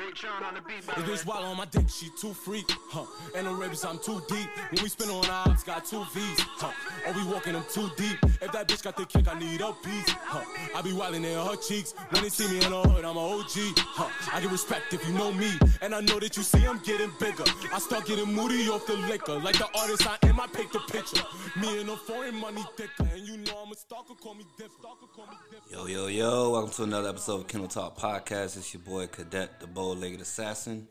This bitch while on my dick, she too freak, huh? And the ribs, I'm too deep. When we spin on odds, got two V's, huh? Or we walking them too deep. If that bitch got the kick, I need a piece, huh? I be wildin' in her cheeks. When they see me in the hood, I'm a OG, huh? I get respect if you know me. And I know that you see I'm getting bigger. I start getting moody off the liquor. Like the artist I am, I pick the picture. Me and the foreign money thicker. And you know I'm a stalker, call me dip. Stalker, call me dip. Yo, yo, yo, welcome to another episode of Kennel Talk Podcast. It's your boy Cadet, the legged assassin.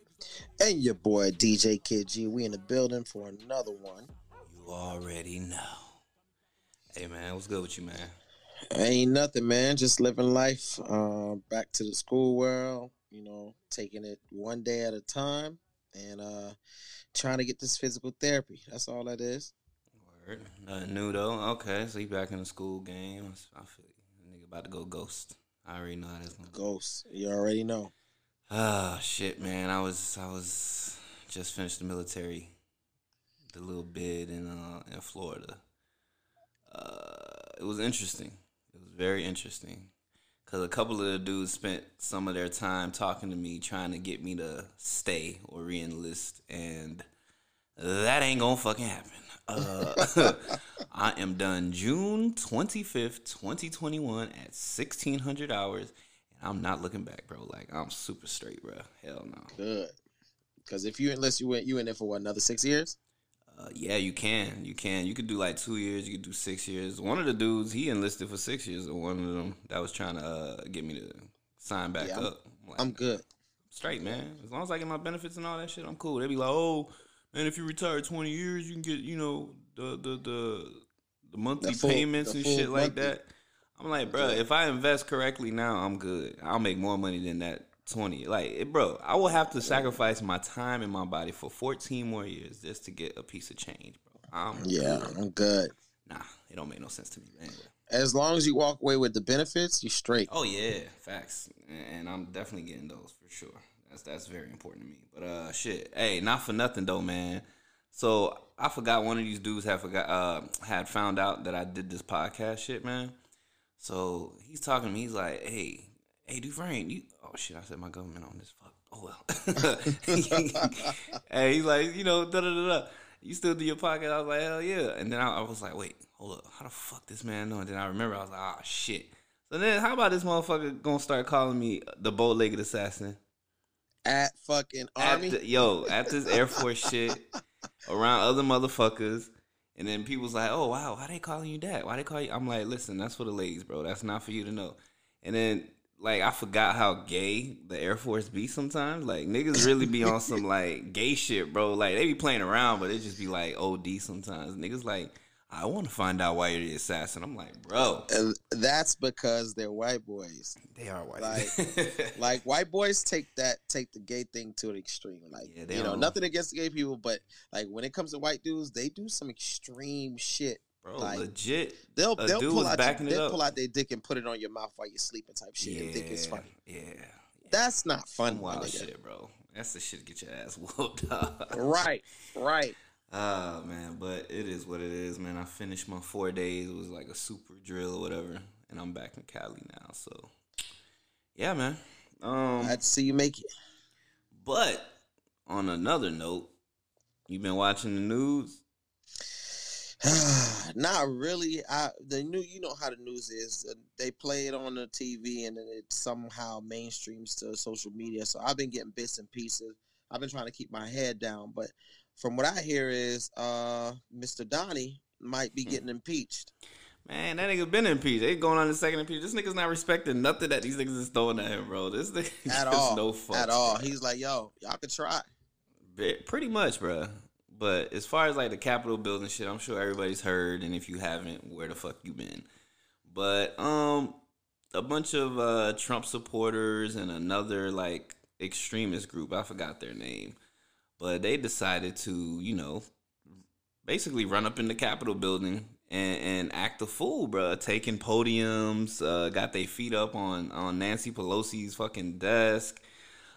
And your boy DJ Kid G. We in the building for another one. You already know. Hey, man, what's good with you, man? Ain't nothing, man. Just living life. Uh, back to the school world. You know, taking it one day at a time, and uh, trying to get this physical therapy. That's all that is. Word. Nothing new, though. Okay, so you back in the school game. I feel you. Nigga about to go ghost. I already know how that's gonna. Ghost. You already know. Ah, shit, man. I was, I was just finished the military, the little bid in, uh, in Florida. Uh, it was interesting. It was very interesting. Cause a couple of the dudes spent some of their time talking to me, trying to get me to stay or re-enlist, and that ain't gonna fucking happen. Uh, I am done June twenty fifth, twenty twenty one, at sixteen hundred hours, I'm not looking back, bro. Like I'm super straight, bro. Hell no. Good. Because if you unless you went you in there for what another six years. Uh, yeah, you can. You can. You could do like two years. You could do six years. One of the dudes he enlisted for six years, or one of them that was trying to uh, get me to sign back Yeah, I'm- up. like, I'm good. straight, man. As long as I get my benefits and all that shit, I'm cool. They be like, oh, man, if you retire 20 years, you can get, you know, the the the, the monthly The full- payments the and shit like that. I'm like, bro, if I invest correctly now, I'm good. I'll make more money than that 20. Like, it- bro, I will have to sacrifice my time and my body for 14 more years just to get a piece of change, bro. I'm Yeah, good. I'm good. Nah, it don't make no sense to me, man. As long as you walk away with the benefits, you straight. Oh yeah, facts, and I'm definitely getting those for sure. That's that's very important to me. But uh, shit, hey, not for nothing though, man. So I forgot one of these dudes had forgot uh had found out that I did this podcast shit, man. So he's talking to me. He's like, hey, hey, Dufresne, you. Oh shit, I said my government on this. Fuck. Oh well. hey, he's like, you know, da da da da. You still do your podcast? I was like, hell yeah. And then I, I was like, wait, hold up, how the fuck this man know? And then I remember I was like, oh shit. So then, how about this motherfucker gonna start calling me the bow-legged assassin? At fucking At army. the- yo, at this Air Force shit, around other motherfuckers, and then people's like, "Oh wow, why they calling you that? Why they call you?" I'm like, "Listen, that's for the ladies, bro. That's not for you to know." And then, like, I forgot how gay the Air Force be sometimes. Like, niggas really be on some like gay shit, bro. Like, they be playing around, but it just be like OD sometimes. Niggas like, I want to find out why you're the assassin. I'm like, bro, And that's because they're white boys. they are white. Like- Like white boys take that take the gay thing to an extreme. Like Yeah, you know, don't- nothing against the gay people, but like when it comes to white dudes, they do some extreme shit. bro, like, legit. They'll A they'll dude pull out backing they'll up. pull out their dick and put it on your mouth while you're sleeping type shit and think it's funny. Yeah. That's not fun, Some my wild shit, bro. That's the shit to get your ass whooped. dog. Right, right. Ah man, but it is what it is, man. I finished my four days. It was like a super drill or whatever, and I'm back in Cali now. So, yeah, man. Um, I'd see you make it. but on another note, you've been watching the news? Not really. I the new you know how the news is. Uh, They play it on the TV and then it somehow mainstreams to social media. So I've been getting bits and pieces. I've been trying to keep my head down, but from what I hear is uh Mr. Donnie might be getting impeached. Man, that nigga been impeached. They going on the second impeachment. This nigga's not respecting nothing that these niggas is throwing at him, bro. This nigga At all. no fucks, at all. bro. He's like, yo, y'all could try. Pretty much, bro. But as far as like the Capitol building shit, I'm sure everybody's heard, and if you haven't, where the fuck you been? But um, a bunch of uh Trump supporters and another like extremist group, I forgot their name, but they decided to, you know, basically run up in the Capitol building and, and act a fool, bro. Taking podiums, uh, got their feet up on on Nancy Pelosi's fucking desk.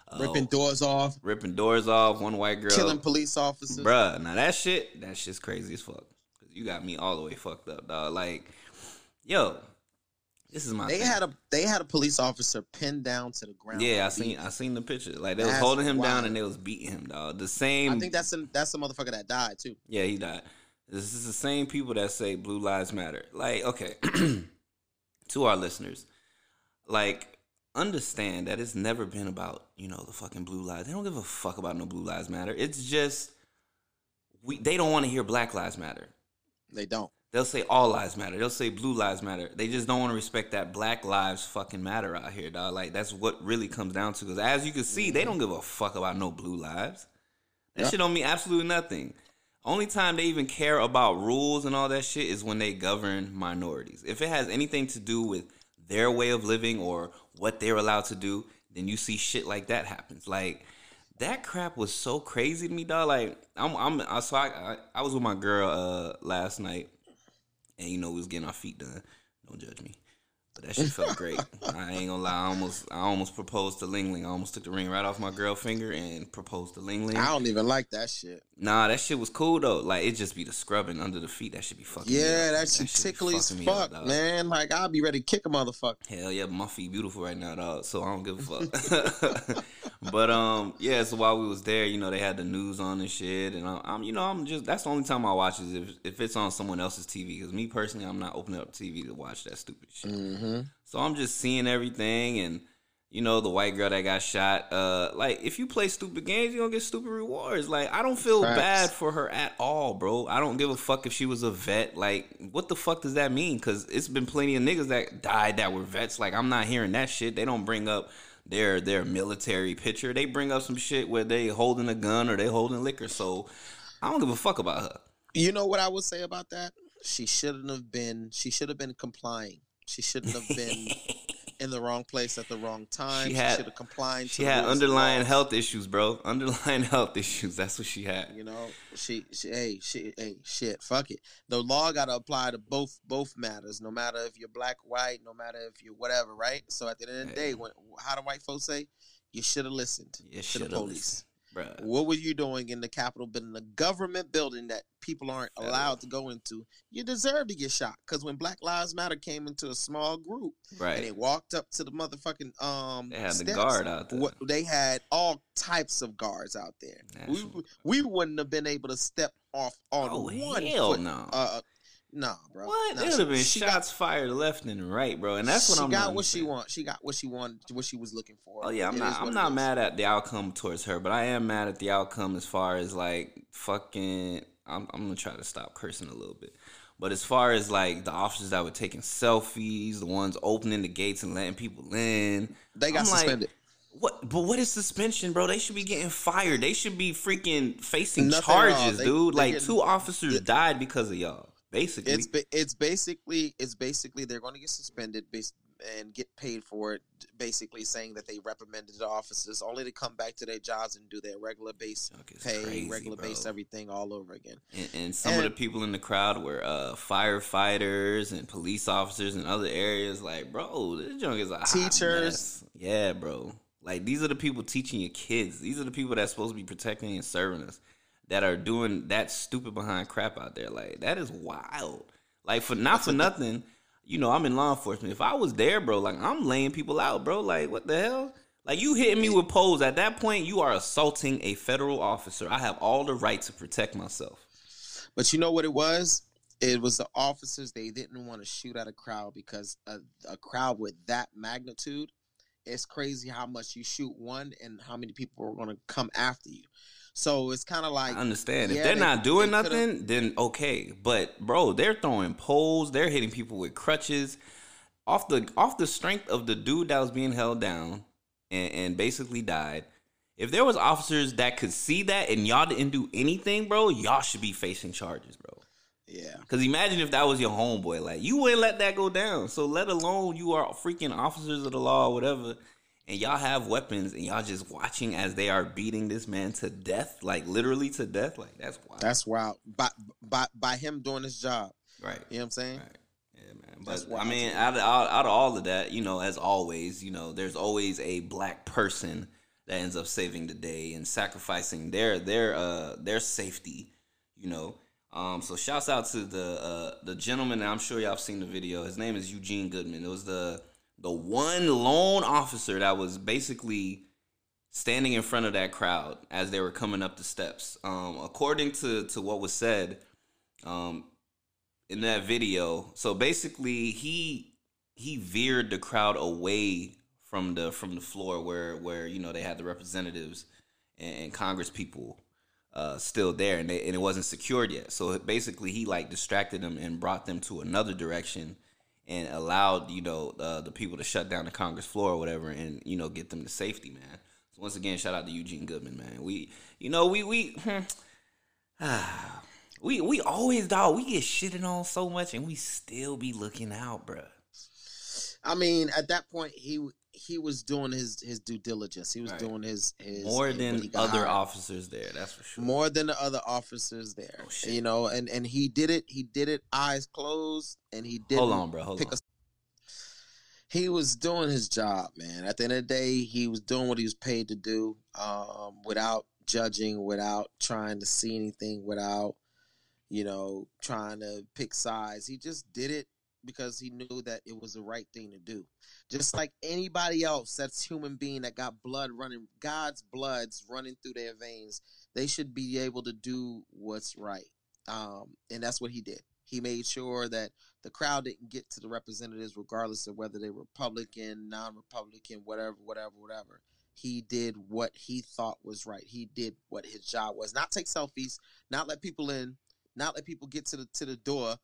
uh, Ripping doors off, ripping doors off. One white girl, killing police officers. bruh. Now that shit, that shit's crazy as fuck. you got me all the way fucked up, dog. Like, yo, This is my. They thing. had a they had a police officer pinned down to the ground. Yeah, I seen. I seen the picture. Like they was holding him down and they was beating him, dog. The same. I think that's the, that's the motherfucker that died too. Yeah, he died. This is the same people that say blue lives matter. Like, okay, to our listeners, like, understand that it's never been about you know the fucking blue lives. They don't give a fuck about no blue lives matter. It's just we. They don't want to hear black lives matter. They don't. They'll say all lives matter. They'll say blue lives matter. They just don't want to respect that black lives fucking matter out here, dog. Like that's what really comes down to. Because as you can see, they don't give a fuck about no blue lives. That Yeah. shit don't mean absolutely nothing. Only time they even care about rules and all that shit is when they govern minorities. If it has anything to do with their way of living or what they're allowed to do, then you see shit like that happens. Like that crap was so crazy to me, dog. Like I'm, I'm, I, so I, I, I was with my girl uh last night, and you know we was getting our feet done. Don't judge me, but that shit felt great. I ain't gonna lie. I almost, I almost proposed to Ling Ling. I almost took the ring right off my girl finger and proposed to Ling Ling. I don't even like that shit. Nah, that shit was cool though. Like it just be the scrubbing under the feet. That should be fucking. Yeah, up. that shit tickly as me up, fuck, man. Like I'll be ready to kick a motherfucker. Hell yeah, my feet beautiful right now, dog. So I don't give a fuck. but um, yeah. So while we was there, you know, they had the news on and shit, and I'm, I'm you know, I'm just that's the only time I watch is if if it's on someone else's TV. Because me personally, I'm not opening up TV to watch that stupid shit. Mm-hmm. So I'm just seeing everything and you know the white girl that got shot. Uh, like if you play stupid games, you're gonna get stupid rewards. Like I don't feel Facts. bad for her at all, bro. I don't give a fuck if she was a vet. Like what the fuck does that mean? Because it's been plenty of niggas that died that were vets. Like I'm not hearing that shit. They don't bring up their their military picture. They bring up some shit where they holding a gun or they holding liquor. So I don't give a fuck about her. You know what I would say about that? She shouldn't have been. She should have been complying. She shouldn't have been in the wrong place at the wrong time. She She, had- should have complied. to She had underlying health issues, bro. Underlying health issues. That's what she had. You know, she, she, hey, she, hey, shit, fuck it. The law got to apply to both, both matters. No matter if you're black, white, no matter if you're whatever, right? So at the end of the day, when how do white folks say? You should have listened You to the police. Bruh. What were you doing in the Capitol building, a government building that people aren't allowed to go into? You deserve to get shot. Because when Black Lives Matter came into a small group right, and they walked up to the motherfucking um, They had the guard out there. what they had all types of guards out there. We, we wouldn't have been able to step off on Oh one hell foot. no! Uh, nah, bro. what? Nah, there would she- have been shots fired left and right, bro. And that's what I'm. She got what she want. She got what she wanted. What she was looking for. Oh yeah, I'm It not. I'm not mad at the outcome towards her, but I am mad at the outcome as far as like fucking. I'm, I'm gonna try to stop cursing a little bit, but as far as like the officers that were taking selfies, the ones opening the gates and letting people in, They got I'm like, suspended. What? But what is suspension, bro? They should be getting fired. They should be freaking facing Nothing charges, They- dude. they like getting- two officers died because of y'all. Basically, It's it's basically it's basically they're going to get suspended and get paid for it. Basically saying that they reprimanded the officers only to come back to their jobs and do their regular base pay, crazy, regular bro. base everything all over again. And, and some of the people in the crowd were uh, firefighters and police officers in other areas. Like, bro, this junk is a hot Teachers. Yeah, bro. Like, these are the people teaching your kids. These are the people that's supposed to be protecting and serving us that are doing that stupid behind crap out there. Like, that is wild. Like, for not for nothing, you know, I'm in law enforcement. If I was there, bro, like, I'm laying people out, bro. Like, what the hell? Like, you hitting me with poles. At that point, you are assaulting a federal officer. I have all the right to protect myself. But you know what it was? It was the officers. They didn't want to shoot at a crowd because a, a crowd with that magnitude, it's crazy how much you shoot one and how many people are going to come after you. So it's kind of like I understand. If they're they- not doing they nothing, then okay. But bro, they're throwing poles. They're hitting people with crutches. Off the off the strength of the dude that was being held down and, and basically died. If there was officers that could see that and y'all didn't do anything, bro, y'all should be facing charges, bro. yeah. Because imagine if that was your homeboy, like you wouldn't let that go down. So let alone you are freaking officers of the law, or whatever, and y'all have weapons and y'all just watching as they are beating this man to death, like literally to death. Like that's wild. That's wild. By by by him doing his job. right. You know what I'm saying? Right. Yeah, man. But I mean, out of, out, out of all of that, you know, as always, you know, there's always a black person that ends up saving the day and sacrificing their their uh their safety, you know, Um, so shouts out to the uh, the gentleman. I'm sure y'all have seen the video. His name is Eugene Goodman. It was the the one lone officer that was basically standing in front of that crowd as they were coming up the steps. Um, according to to what was said um, in that video, so basically he he veered the crowd away from the from the floor where where you know they had the representatives and, and Congress people uh, still there, and, they, and it wasn't secured yet. So basically, he like distracted them and brought them to another direction, and allowed you know uh, the people to shut down the Congress floor or whatever, and you know get them to safety, man. So once again, shout out to Eugene Goodman, man. We you know we we. we we always dog we get shitted on so much and we still be looking out, bruh. I mean, at that point, he he was doing his his due diligence. He was Right. doing his his More when than other hired. officers there, that's for sure. more than the other officers there. Oh, shit. you know, and and he did it. He did it eyes closed, and he did. Hold on, bro. Hold pick on. a- He was doing his job, man. At the end of the day, he was doing what he was paid to do, um, without judging, without trying to see anything, without you know trying to pick sides. He just did it because he knew that it was the right thing to do. Just like anybody else that's human being that got blood running, God's blood's running through their veins. They should be able to do what's right. Um, and that's what he did. He made sure that the crowd didn't get to the representatives, regardless of whether they were Republican, non-Republican, whatever, whatever, whatever. He did what he thought was right. He did what his job was. Not take selfies, not let people in, not let people get to the to the door.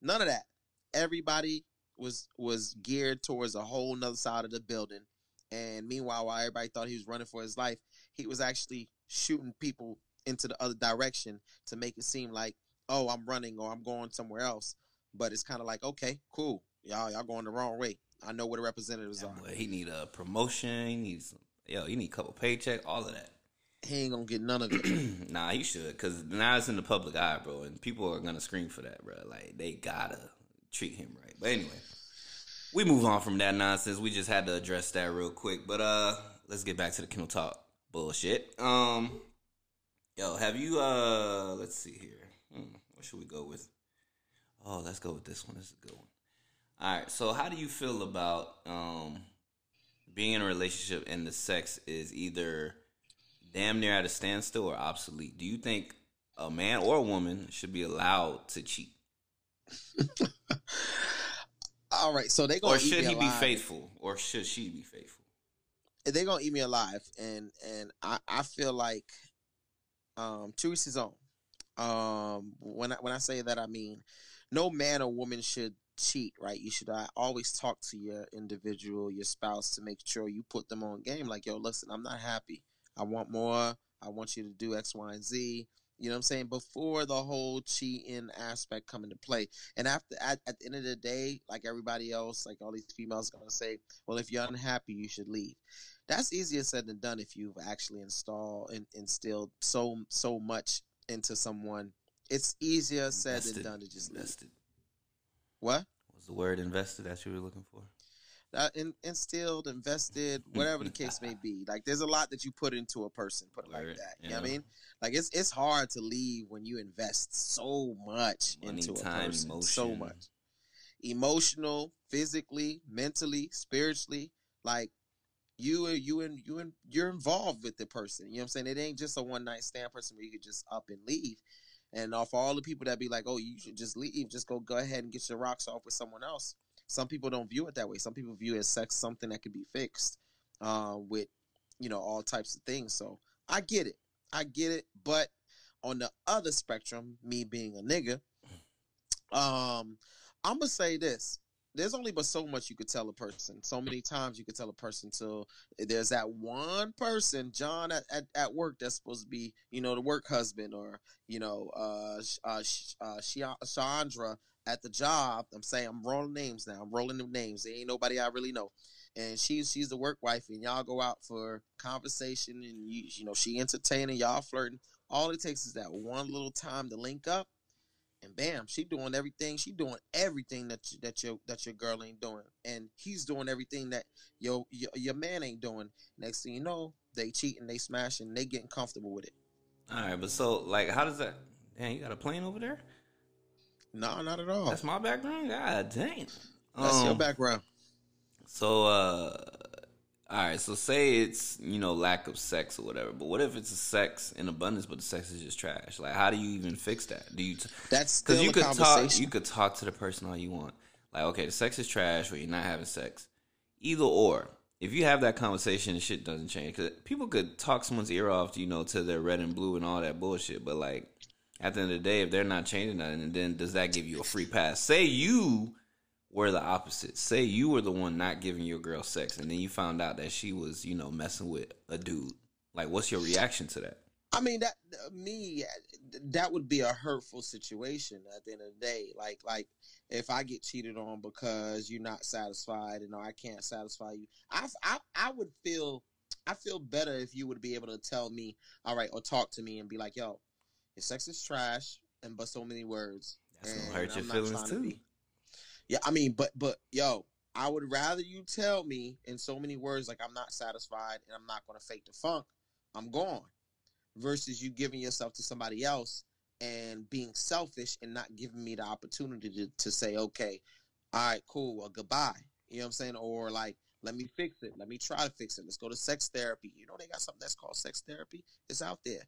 None of that. Everybody was was geared towards a whole nother side of the building. And meanwhile, while everybody thought he was running for his life, he was actually shooting people into the other direction to make it seem like, oh, I'm running or I'm going somewhere else. But it's kind of like, okay, cool, y'all, y'all going the wrong way. I know where the representatives That are. boy, he need a promotion. He needs yo. He need a couple paycheck. All of that. He ain't gonna get none of it. nah, he should, cause now it's in the public eye, bro, and people are gonna scream for that, bro. Like they gotta treat him right. But anyway, we move on from that nonsense. We just had to address that real quick. But uh, let's get back to the Kennel Talk bullshit. Um, yo, have you uh? Let's see here. Hmm, what should we go with? Oh, let's go with this one. This is a good one. All right. So, how do you feel about um being in a relationship and the sex is either damn near at a standstill or obsolete? Do you think a man or a woman should be allowed to cheat, All right, so they gonna or eat should he be faithful, or should she be faithful? They gonna eat me alive, and and I I feel like um to each his own. Um, when I when I say that, I mean no man or woman should cheat, right? You should uh, always talk to your individual, your spouse, to make sure you put them on game. Like, yo, listen, I'm not happy. I want more. I want you to do X, Y, and Z. You know what I'm saying? Before the whole cheating aspect come into play. And after at, at the end of the day, like everybody else, like all these females gonna say, well, if you're unhappy, you should leave. That's easier said than done if you've actually installed and instilled so so much into someone. It's easier said than done to just leave. invested. What? Was the word invested that you were looking for? Uh, in, instilled, invested, whatever the case may be. Like there's a lot that you put into a person, put it like that. You know what I mean? Like it's it's hard to leave when you invest so much Money, into a time, person, so much, emotional, physically, mentally, spiritually. Like you, you, and you, and you're involved with the person. You know what I'm saying? It ain't just a one night stand person where you could just up and leave. And off all the people that be like, oh, you should just leave, just go go ahead and get your rocks off with someone else. Some people don't view it that way. Some people view it as sex something that could be fixed uh, with, you know, all types of things. So I get it. I get it. But on the other spectrum, me being a nigga, um, I'm gonna say this. There's only but so much you could tell a person. So many times you could tell a person till there's that one person, John at, at, at work, that's supposed to be, you know, the work husband, or you know, uh, uh, uh, Chandra at the job. I'm saying I'm rolling names now. I'm rolling them names. There ain't nobody I really know. And she's she's the work wife, and y'all go out for conversation, and you you know she entertaining, y'all flirting. All it takes is that one little time to link up, and bam, she doing everything. She doing everything that you, that your that your girl ain't doing, and he's doing everything that your your, your man ain't doing. Next thing you know, they cheating, they smashing, they getting comfortable with it. All right, but so like, how does that? Damn, you got a plane over there? No, not at all. That's my background. God damn. That's your Um, background. So, uh, all right. So, say it's you know lack of sex or whatever. But what if it's a sex in abundance, but the sex is just trash? Like, how do you even fix that? Do you? T- That's Because you could talk, you could talk to the person all you want. Like, okay, the sex is trash, or you're not having sex. Either or. If you have that conversation, the shit doesn't change. Because people could talk someone's ear off, you know, till they're red and blue and all that bullshit. But like, at the end of the day, if they're not changing that, and then does that give you a free pass? Say you were the opposite. Say you were the one not giving your girl sex, and then you found out that she was, you know, messing with a dude. Like, what's your reaction to that? I mean that me that would be a hurtful situation at the end of the day. Like like if I get cheated on because you're not satisfied and I can't satisfy you, I I I would feel I feel better if you would be able to tell me, all right, or talk to me and be like, yo, your sex is trash, and but so many words. That's gonna hurt your feelings trying to too. Yeah, I mean, but but yo, I would rather you tell me in so many words like I'm not satisfied and I'm not to fake the funk. I'm gone. Versus you giving yourself to somebody else and being selfish and not giving me the opportunity to, to say, okay, all right, cool, well, goodbye. You know what I'm saying? Or like, let me fix it. Let me try to fix it. Let's go to sex therapy. You know, they got something that's called sex therapy. It's out there.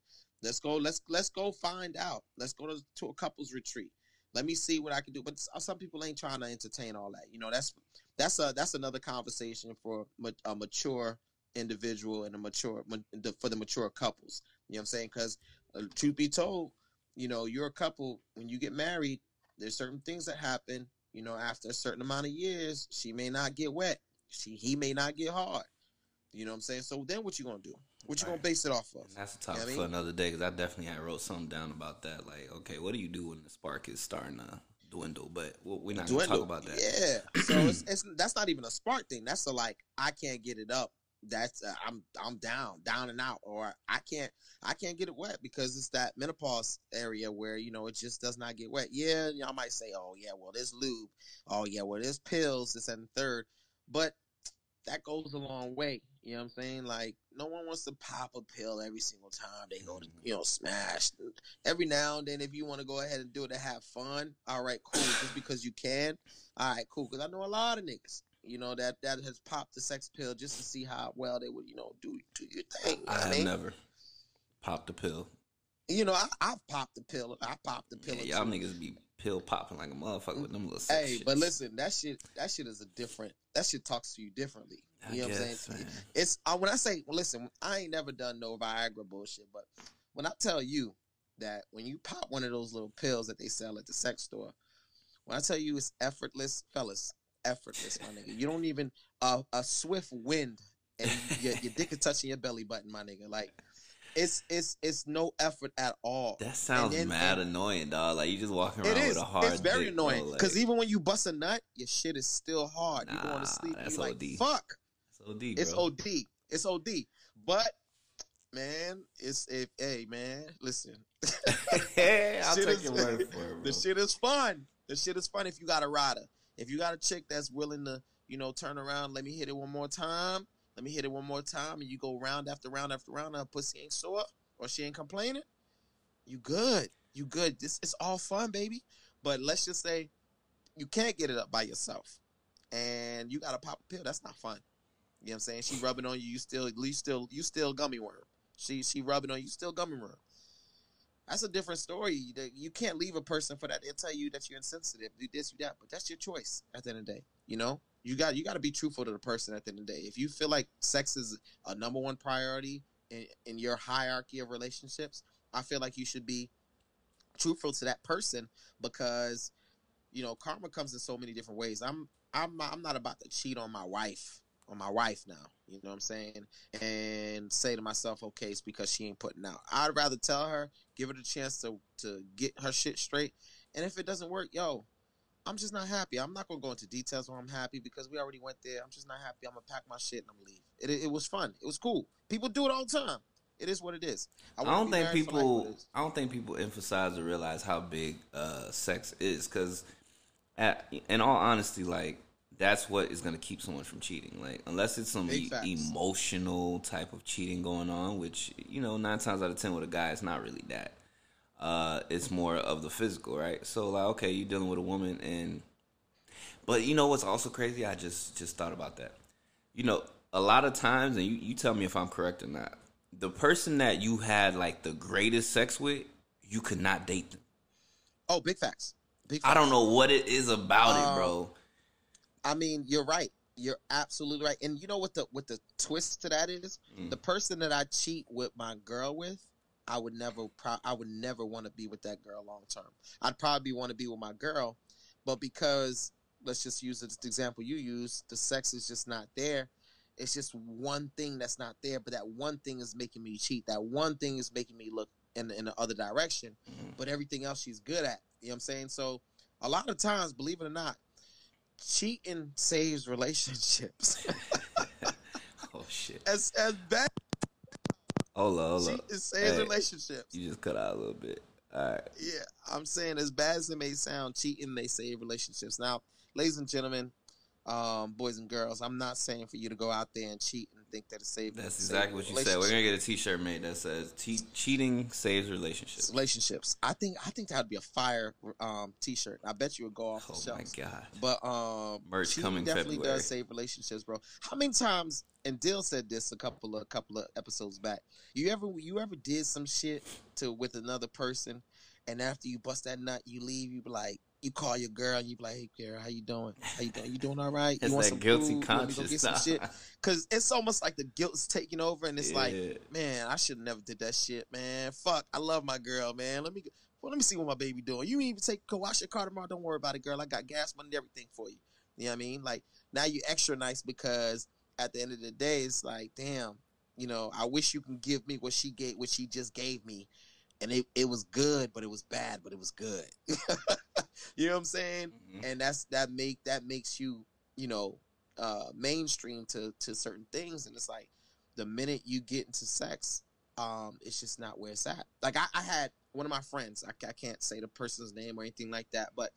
Let's go. Let's let's go find out. Let's go to, to a couples retreat. Let me see what I can do. But some people ain't trying to entertain all that. You know, that's that's a that's another conversation for a mature individual and a mature for the mature couples. You know what I'm saying? Because uh, truth be told, you know, you're a couple when you get married. There's certain things that happen. You know, after a certain amount of years, she may not get wet. She he may not get hard. You know what I'm saying? So then, what you gonna do? What you gonna base it off of? And that's a You know topic for mean? another day because I definitely had wrote something down about that. Like, okay, what do you do when the spark is starting to dwindle? But we're not going to talk about that. Yeah. So it's, it's that's not even a spark thing. That's a like I can't get it up. That's uh, I'm I'm down, down and out, or I can't I can't get it wet because it's that menopause area where you know it just does not get wet. Yeah, y'all might say, oh yeah, well there's lube. Oh yeah, well there's pills. This and the third, but that goes a long way. You know what I'm saying? Like no one wants to pop a pill every single time they go to mm. you know smash. Every now and then, if you want to go ahead and do it to have fun, all right, cool. Just because you can, all right, cool. Because I know a lot of niggas, you know, that that has popped the sex pill just to see how well they would, you know, do do your thing. I have I mean? never popped a pill. You know, I, I've popped the pill. I popped the pill. Yeah, y'all niggas be pill popping like a motherfucker with them little sex Hey, shits. but listen, that shit, that shit is a different. That shit talks to you differently. I You know what I'm saying? man. It's uh, when I say, well, listen, I ain't never done no Viagra bullshit, but when I tell you that when you pop one of those little pills that they sell at the sex store, when I tell you it's effortless, fellas, effortless, my nigga. You don't even uh, a swift wind and your, your dick is touching your belly button, my nigga. Like it's it's it's no effort at all. That sounds then- mad and- annoying, dog. Like you just walking around is. with a hard. It's very dick, annoying because Like, even when you bust a nut, your shit is still hard. you going Nah, to sleep, that's you like, OD. fuck. it's OD, bro. It's OD. It's OD. But man, it's if hey man, listen. hey, I'll take is- your word for it, bro. the shit is fun. The shit is fun if you got a rider. If you got a chick that's willing to, you know, turn around, let me hit it one more time. Let me hit it one more time, and you go round after round after round, and her pussy ain't sore or she ain't complaining. You good. You good. This it's all fun, baby. But let's just say you can't get it up by yourself, and you got to pop a pill. That's not fun. You know what I'm saying? She rubbing on you. You still, you still, you still gummy worm. She she rubbing on you. Still gummy worm. That's a different story. You can't leave a person for that. They'll tell you that you're insensitive, do this, do that, but that's your choice at the end of the day. You know, you got you got to be truthful to the person at the end of the day. If you feel like sex is a number one priority in, in your hierarchy of relationships, I feel like you should be truthful to that person because you know karma comes in so many different ways. I'm I'm I'm not about to cheat on my wife on my wife now. You know what I'm saying? And say to myself, okay, it's because she ain't putting out. I'd rather tell her, give her the chance to to get her shit straight. And if it doesn't work, yo, I'm just not happy. I'm not gonna go into details why I'm happy because we already went there. I'm just not happy. I'm gonna pack my shit and I'm gonna leave. It, it was fun. It was cool. People do it all the time. It is what it is. I wouldn't don't think married for life people. I don't think people emphasize or realize how big uh, sex is. Because, in all honesty, like that's what is going to keep someone from cheating. Like unless it's some e- emotional type of cheating going on, which you know nine times out of ten with a guy, it's not really that. Uh, it's more of the physical, right? So like, okay, you're dealing with a woman, and but you know what's also crazy? I just just thought about that. You know, a lot of times, and you, you tell me if I'm correct or not. The person that you had like the greatest sex with, you could not date them. Oh, big facts. Big I don't know what it is about it, Um, bro. I mean, you're right. You're absolutely right. And you know what the what the twist to that is? Mm. The person that I cheat with my girl with, I would never pro- I would never want to be with that girl long term. I'd probably want to be with my girl, but because let's just use the example you use, the sex is just not there. It's just one thing that's not there, but that one thing is making me cheat. That one thing is making me look in in the other direction. Mhm. But everything else she's good at. You know what I'm saying? So a lot of times, believe it or not, cheating saves relationships. Oh shit! as as bad Hold up, hold up. cheating saves Hey. relationships. You just cut out a little bit. All right. Yeah, I'm saying as bad as it may sound, cheating may save relationships. Now, ladies and gentlemen, um, boys and girls, I'm not saying for you to go out there and cheat think that it saves. That's exactly what you said. We're gonna get a T-shirt made that says "Cheating saves relationships." relationships. I think I think that would be a fire um, t-shirt. I bet you would go off the Oh my god! But um, Merch coming definitely February. does save relationships, bro. How many times? And Dill said this a couple of couple of episodes back. You ever you ever did some shit to with another person, and after you bust that nut, you leave. You be like, you call your girl, and you be like, hey girl, how you doing? How you doing? You doing all right? It's you want that some guilty food? You me go conscience get some shit? Because it's almost like the guilt's taking over, and it's like, man, I should have never did that shit, man. Fuck, I love my girl, man. Let me well, let me see what my baby doing. You ain't even take go wash your car tomorrow. Don't worry about it, girl. I got gas money, and everything for you. You know what I mean? Like now you extra nice because at the end of the day, it's like, damn, you know, I wish you can give me what she gave, what she just gave me, and it, it was good, but it was bad, but it was good. you know what I'm saying? Mhm. and that's that make that makes you you know uh mainstream to to certain things and it's like the minute you get into sex um it's just not where it's at like i, I had one of my friends I, I can't say the person's name or anything like that but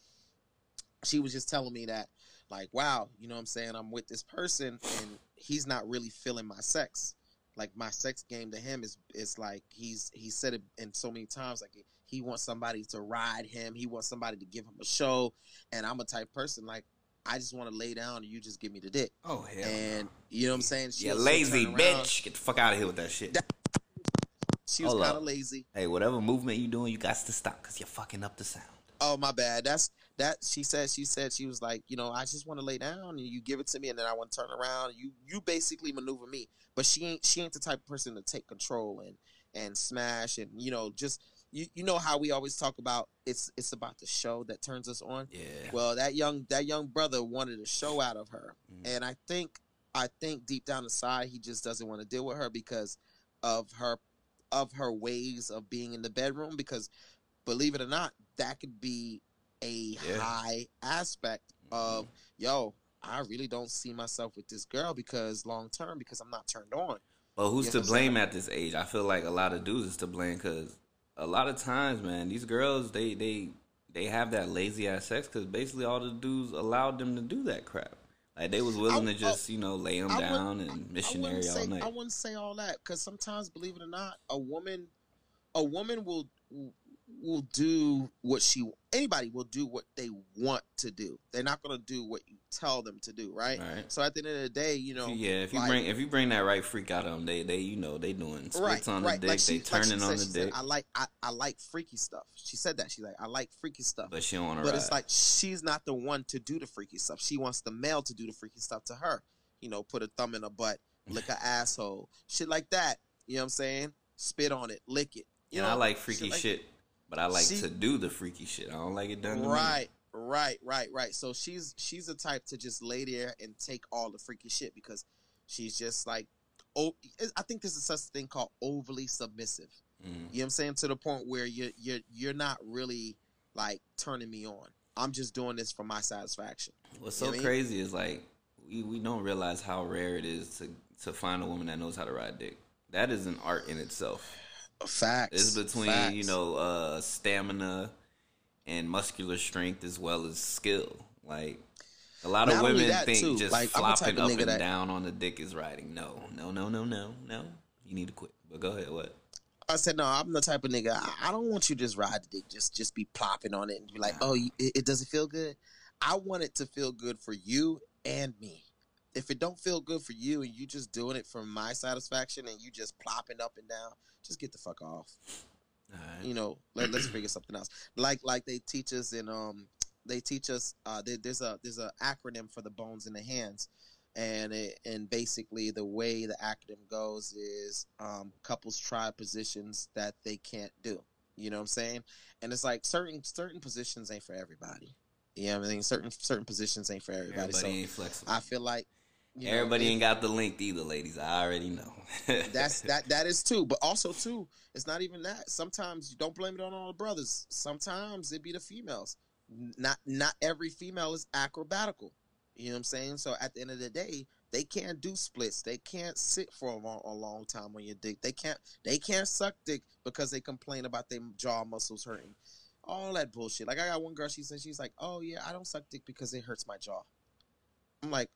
she was just telling me that like wow you know what i'm saying i'm with this person and he's not really feeling my sex like my sex game to him is is like he's he said it in so many times like he wants somebody to ride him he wants somebody to give him a show and i'm a type person like i just want to lay down and you just give me the dick Oh hell! and no. you know what i'm saying you she'll- she'll lazy bitch. Get the fuck out of here with that shit. That- she was Hold kind of lazy hey, whatever movement you doing, you got to stop because you're fucking up the sound. Oh my bad. That's that she said she said she was like you know i just want to lay down and you give it to me and then i want to turn around. You you basically maneuver me. But she ain't she ain't the type of person to take control and and smash and you know just you, you know how we always talk about it's it's about the show that turns us on? Yeah. well that young that young brother wanted a show out of her. Mhm. and i think i think deep down inside he just doesn't want to deal with her because of her of her ways of being in the bedroom because believe it or not that could be a Yeah. high aspect mm-hmm. of yo i really don't see myself with this girl because long term because i'm not turned on But who's Yes, to blame at this age? I feel like a lot of dudes is to blame because a lot of times, man, these girls they they they have that lazy ass sex because basically all the dudes allowed them to do that crap. Like they was willing I- to oh, just you know lay them I down and missionary all say, night. I wouldn't say all that because sometimes, believe it or not, a woman, a woman will will do what she anybody will do what they want to do. They're not gonna do what you tell them to do, right? Right. So at the end of the day, you know, yeah, if you like- bring if you bring that right freak out of them, they they you know they doing splits right, on the dick, like they she, like she turning said, on the she said, dick, I like I, I like freaky stuff. She said that. She's like, I like freaky stuff. but she don't want to But ride. it's like she's not the one to do the freaky stuff. She wants the male to do the freaky stuff to her. You know, put a thumb in her butt, lick her asshole, shit like that. You know what I'm saying? Spit on it, lick it. You and know, I like freaky like- shit, but I like She- to do the freaky shit. I don't like it done to me. Right, right, right, right. So she's she's the type to just lay there and take all the freaky shit because she's just like, oh, I think there's such a thing called overly submissive. Mhm. You know what I'm saying? To the point where you're you're you're not really like turning me on. I'm just doing this for my satisfaction. What's You so what mean? crazy is like we, we don't realize how rare it is to to find a woman that knows how to ride dick. That is an art in itself. Facts. It's between Facts. you know uh, stamina and muscular strength as well as skill. Like a lot Not of women think too. just Like, I'm the type flopping up and that- down on the dick is riding. No, no, no, no, no, no. You need to quit. But go ahead. What? I said, no, I'm the type of nigga. I, I don't want you to just ride the dick, just just be plopping on it and be like, oh, you, it, it doesn't feel good. I want it to feel good for you and me. If it don't feel good for you and you just doing it for my satisfaction and you just plopping up and down, just get the fuck off. Alright. You know, let, let's figure something else. Like like they teach us in um they teach us uh there, there's a there's a acronym for the bones in the hands and it, and basically the way the acronym goes is um, couples try positions that they can't do. You know what I'm saying? And it's like certain certain positions ain't for everybody. You know what I mean? Certain certain positions ain't for everybody. Everybody so ain't flexible. I feel like you Everybody if- ain't got the link either, ladies. I already know. that's that that is too. But also too it's not even that. Sometimes you don't blame it on all the brothers. Sometimes it be the females. Not not every female is acrobatical. You know what i'm saying? So at the end of the day they can't do splits. They can't sit for a long, a long time on your dick. They can't they can't suck dick because they complain about their jaw muscles hurting. All that bullshit. Like i got one girl she said she's like oh yeah i don't suck dick because it hurts my jaw. I'm like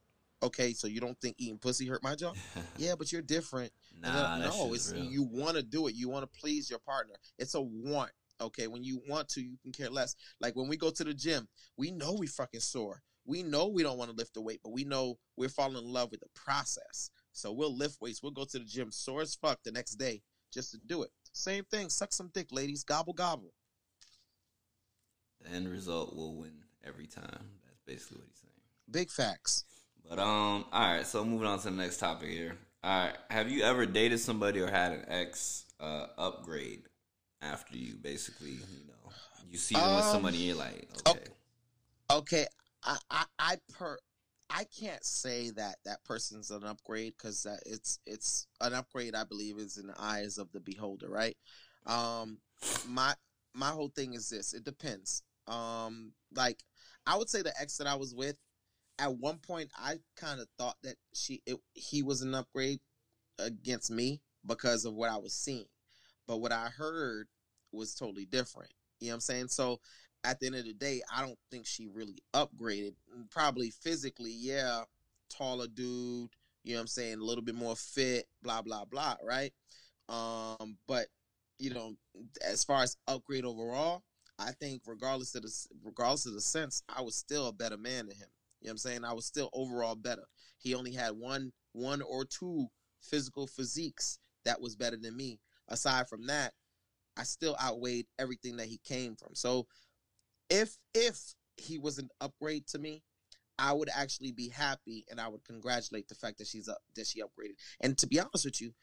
okay so you don't think eating pussy hurt my jaw yeah but you're different nah, then- no, it's real. you want to do it. You want to please your partner. It's a want. Okay, when you want to, you can care less. Like when we go to the gym, we know we fucking sore. We know we don't want to lift the weight, but we know we're falling in love with the process. So we'll lift weights. We'll go to the gym sore as fuck the next day just to do it. Same thing. Suck some dick, ladies. Gobble gobble. The end result will win every time. That's basically what he's saying. Big facts. But um, all right. So moving on to the next topic here. All right. Have you ever dated somebody or had an ex uh, upgrade after you basically, you know, you see them with Um, somebody, and you're like, oh. okay, Okay, I I, I per I can't say that that person's an upgrade because that it's it's an upgrade. I believe is in the eyes of the beholder, right? Um, my my whole thing is this: it depends. Um, like I would say the ex that I was with, at one point I kind of thought that she it, he was an upgrade against me because of what I was seeing, but what I heard was totally different. You know what I'm saying? So at the end of the day, I don't think she really upgraded. Probably physically, yeah, taller dude, you know what I'm saying, a little bit more fit, blah blah blah, right? Um, but you know, as far as upgrade overall, I think regardless of the regardless of the sense, I was still a better man than him. You know what I'm saying? I was still overall better. He only had one one or two physical physiques that was better than me. Aside from that, I still outweighed everything that he came from. So if if he was an upgrade to me, I would actually be happy and I would congratulate the fact that she's up that she upgraded. And to be honest with you,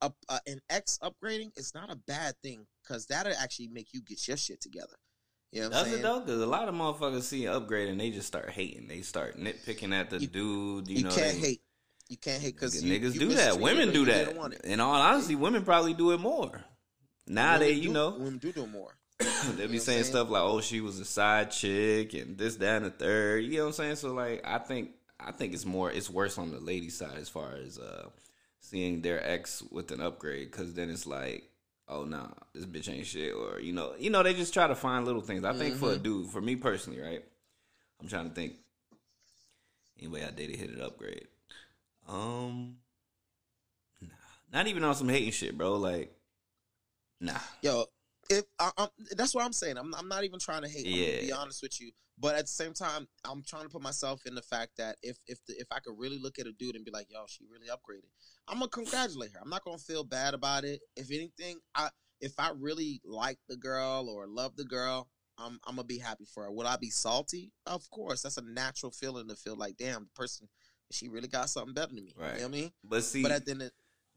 a- an ex upgrading is not a bad thing because that'll actually make you get your shit together. You know does saying? it though? Because a lot of motherfuckers see an upgrade and they just start hating. They start nitpicking at the You- dude. You, You, know, can't they- hate. You can't hate because niggas do that. Women do that. In all honesty, women probably do it more. Now they, you know, women do do more. they be saying saying? stuff like, "Oh, she was a side chick," and this, that, and the third. You know what I'm saying? So, like, I think, I think it's more, it's worse on the lady side as far as uh seeing their ex with an upgrade, because then it's like, oh nah, this bitch ain't shit, or you know, you know, they just try to find little things. I think for a dude, for me personally, right? I'm trying to think. Anyway, I dated hit an upgrade. Um, nah, not even on some hating shit, bro. Like, nah. Yo, if I, I'm, that's what I'm saying. I'm, I'm not even trying to hate. Gonna be honest with you, but at the same time, I'm trying to put myself in the fact that if if the, if I could really look at a dude and be like, "Yo, she really upgraded," I'm gonna congratulate her. I'm not gonna feel bad about it. If anything, I if I really like the girl or love the girl, I'm I'm gonna be happy for her. Would I be salty? Of course, that's a natural feeling to feel like, damn, the person, she really got something better than me. Right. You know what I mean? But see, But at the end of,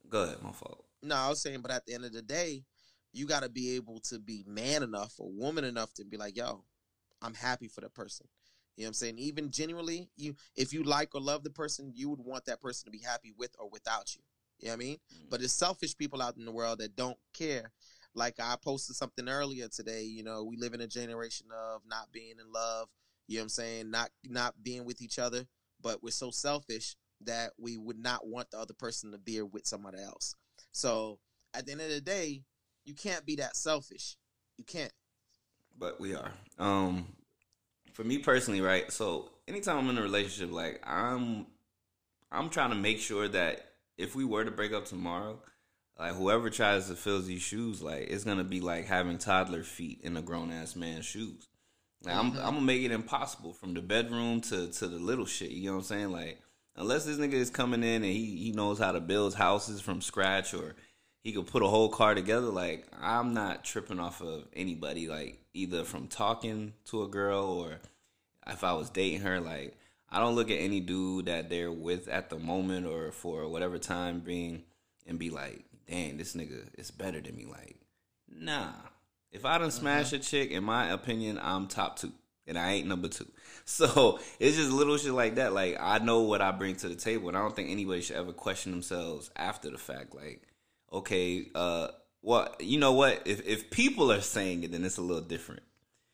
go ahead, my fault. no, I was saying, but at the end of the day, you got to be able to be man enough or woman enough to be like, yo, I'm happy for the person. You know what I'm saying? Even genuinely, you if you like or love the person, you would want that person to be happy with or without you. You know what I mean? Mm. But there's selfish people out in the world that don't care. Like I posted something earlier today, you know, we live in a generation of not being in love, you know what I'm saying? Not not being with each other, but we're so selfish that we would not want the other person to be with somebody else. So at the end of the day, you can't be that selfish. You can't. But we are. Um, for me personally, right? So anytime I'm in a relationship, like I'm, I'm trying to make sure that if we were to break up tomorrow, like whoever tries to fill these shoes, like it's gonna be like having toddler feet in a grown ass man's shoes. Like I'm, Mhm. I'm gonna make it impossible from the bedroom to to the little shit. You know what I'm saying? Like unless this nigga is coming in and he he knows how to build houses from scratch or he could put a whole car together. Like I'm not tripping off of anybody. Like either from talking to a girl or if I was dating her. Like I don't look at any dude that they're with at the moment or for whatever time being and be like, dang, this nigga is better than me. Like, nah. If I done smash a chick, in my opinion, I'm top two. And I ain't number two. So it's just little shit like that. Like I know what I bring to the table, and I don't think anybody should ever question themselves after the fact. Like, okay, uh, what you know what? If if people are saying it, then it's a little different.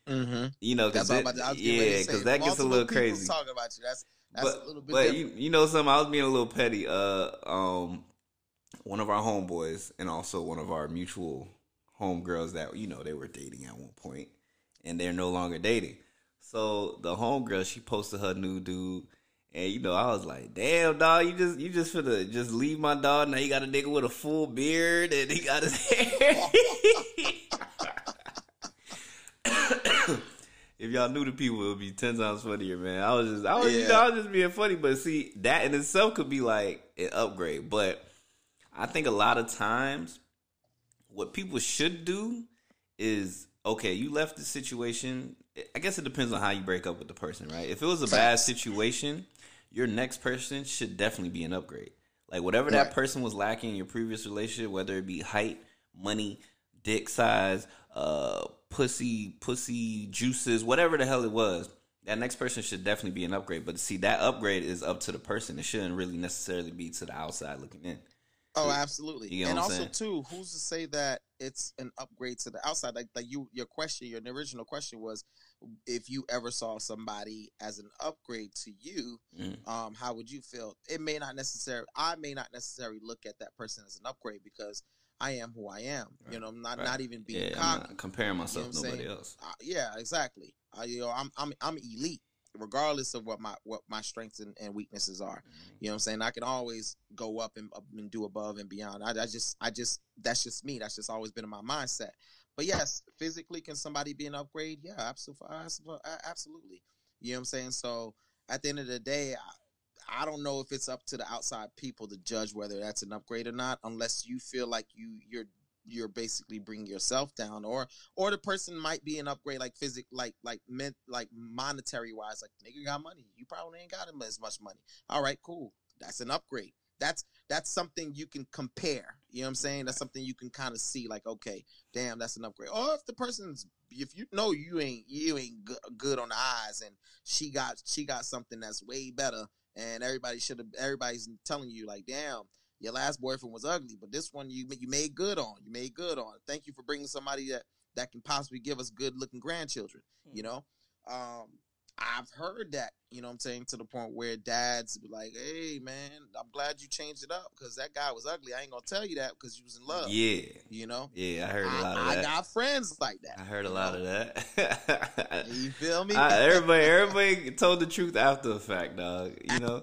Mm-hmm. You know, because all about. I was getting ready yeah, because that gets a little crazy. Talking about you. That's that's but a little bit. but different. you you know something, I was being a little petty. Uh, um, one of our homeboys and also one of our mutual homegirls that you know they were dating at one point, and they're no longer dating. So the homegirl she posted her new dude. And you know, I was like, "Damn, dog, you just you just finna just leave my dog. Now you got a nigga with a full beard, and he got his hair." if y'all knew the people, it would be ten times funnier, man. I was just, I was, you know, I was just being funny. But see, that in itself could be like an upgrade. But I think a lot of times, what people should do is, okay, you left the situation. I guess it depends on how you break up with the person, right? If it was a bad situation, your next person should definitely be an upgrade. Like whatever that Right. person was lacking in your previous relationship, whether it be height, money, dick size, uh, pussy, pussy juices, whatever the hell it was, that next person should definitely be an upgrade. But see, that upgrade is up to the person. It shouldn't really necessarily be to the outside looking in. Oh, absolutely. You get and also saying? too, who's to say that it's an upgrade to the outside? Like like you your question, your original question was if you ever saw somebody as an upgrade to you, Mhm. um, how would you feel? It may not necessarily I may not necessarily look at that person as an upgrade because I am who I am. You know, I'm not Right. not even being Yeah, I'm not comparing myself to I'm nobody else. Uh, yeah, exactly. Uh, you know, I'm I'm I'm elite, regardless of what my what my strengths and, and weaknesses are. You know what I'm saying? I can always go up and, up and do above and beyond. I, I just I just that's just me. That's just always been in my mindset. But yes, physically, can somebody be an upgrade? Yeah, absolutely, absolutely. You know what I'm saying? So at the end of the day. I, I don't know if it's up to the outside people to judge whether that's an upgrade or not, unless you feel like you you're you're basically bringing yourself down, or or the person might be an upgrade like physic like like meant like monetary wise like nigga got money you probably ain't got as much money all right cool that's an upgrade that's that's something you can compare you know what i'm saying? That's something you can kind of see like okay damn that's an upgrade. Or if the person's if you know you ain't you ain't good, good on the eyes and she got she got something that's way better and everybody should have everybody's telling you like damn your last boyfriend was ugly but this one you you made good on you made good on. Thank you for bringing somebody that that can possibly give us good looking grandchildren you know? Um i've heard that you know what i'm saying to the point where dads be like hey man i'm glad you changed it up because that guy was ugly i ain't gonna tell you that because you was in love Yeah, you know yeah, I heard a lot of I, I got friends like that I heard a lot know? of that. you feel me I, everybody, everybody told the truth after the fact, dog. You know,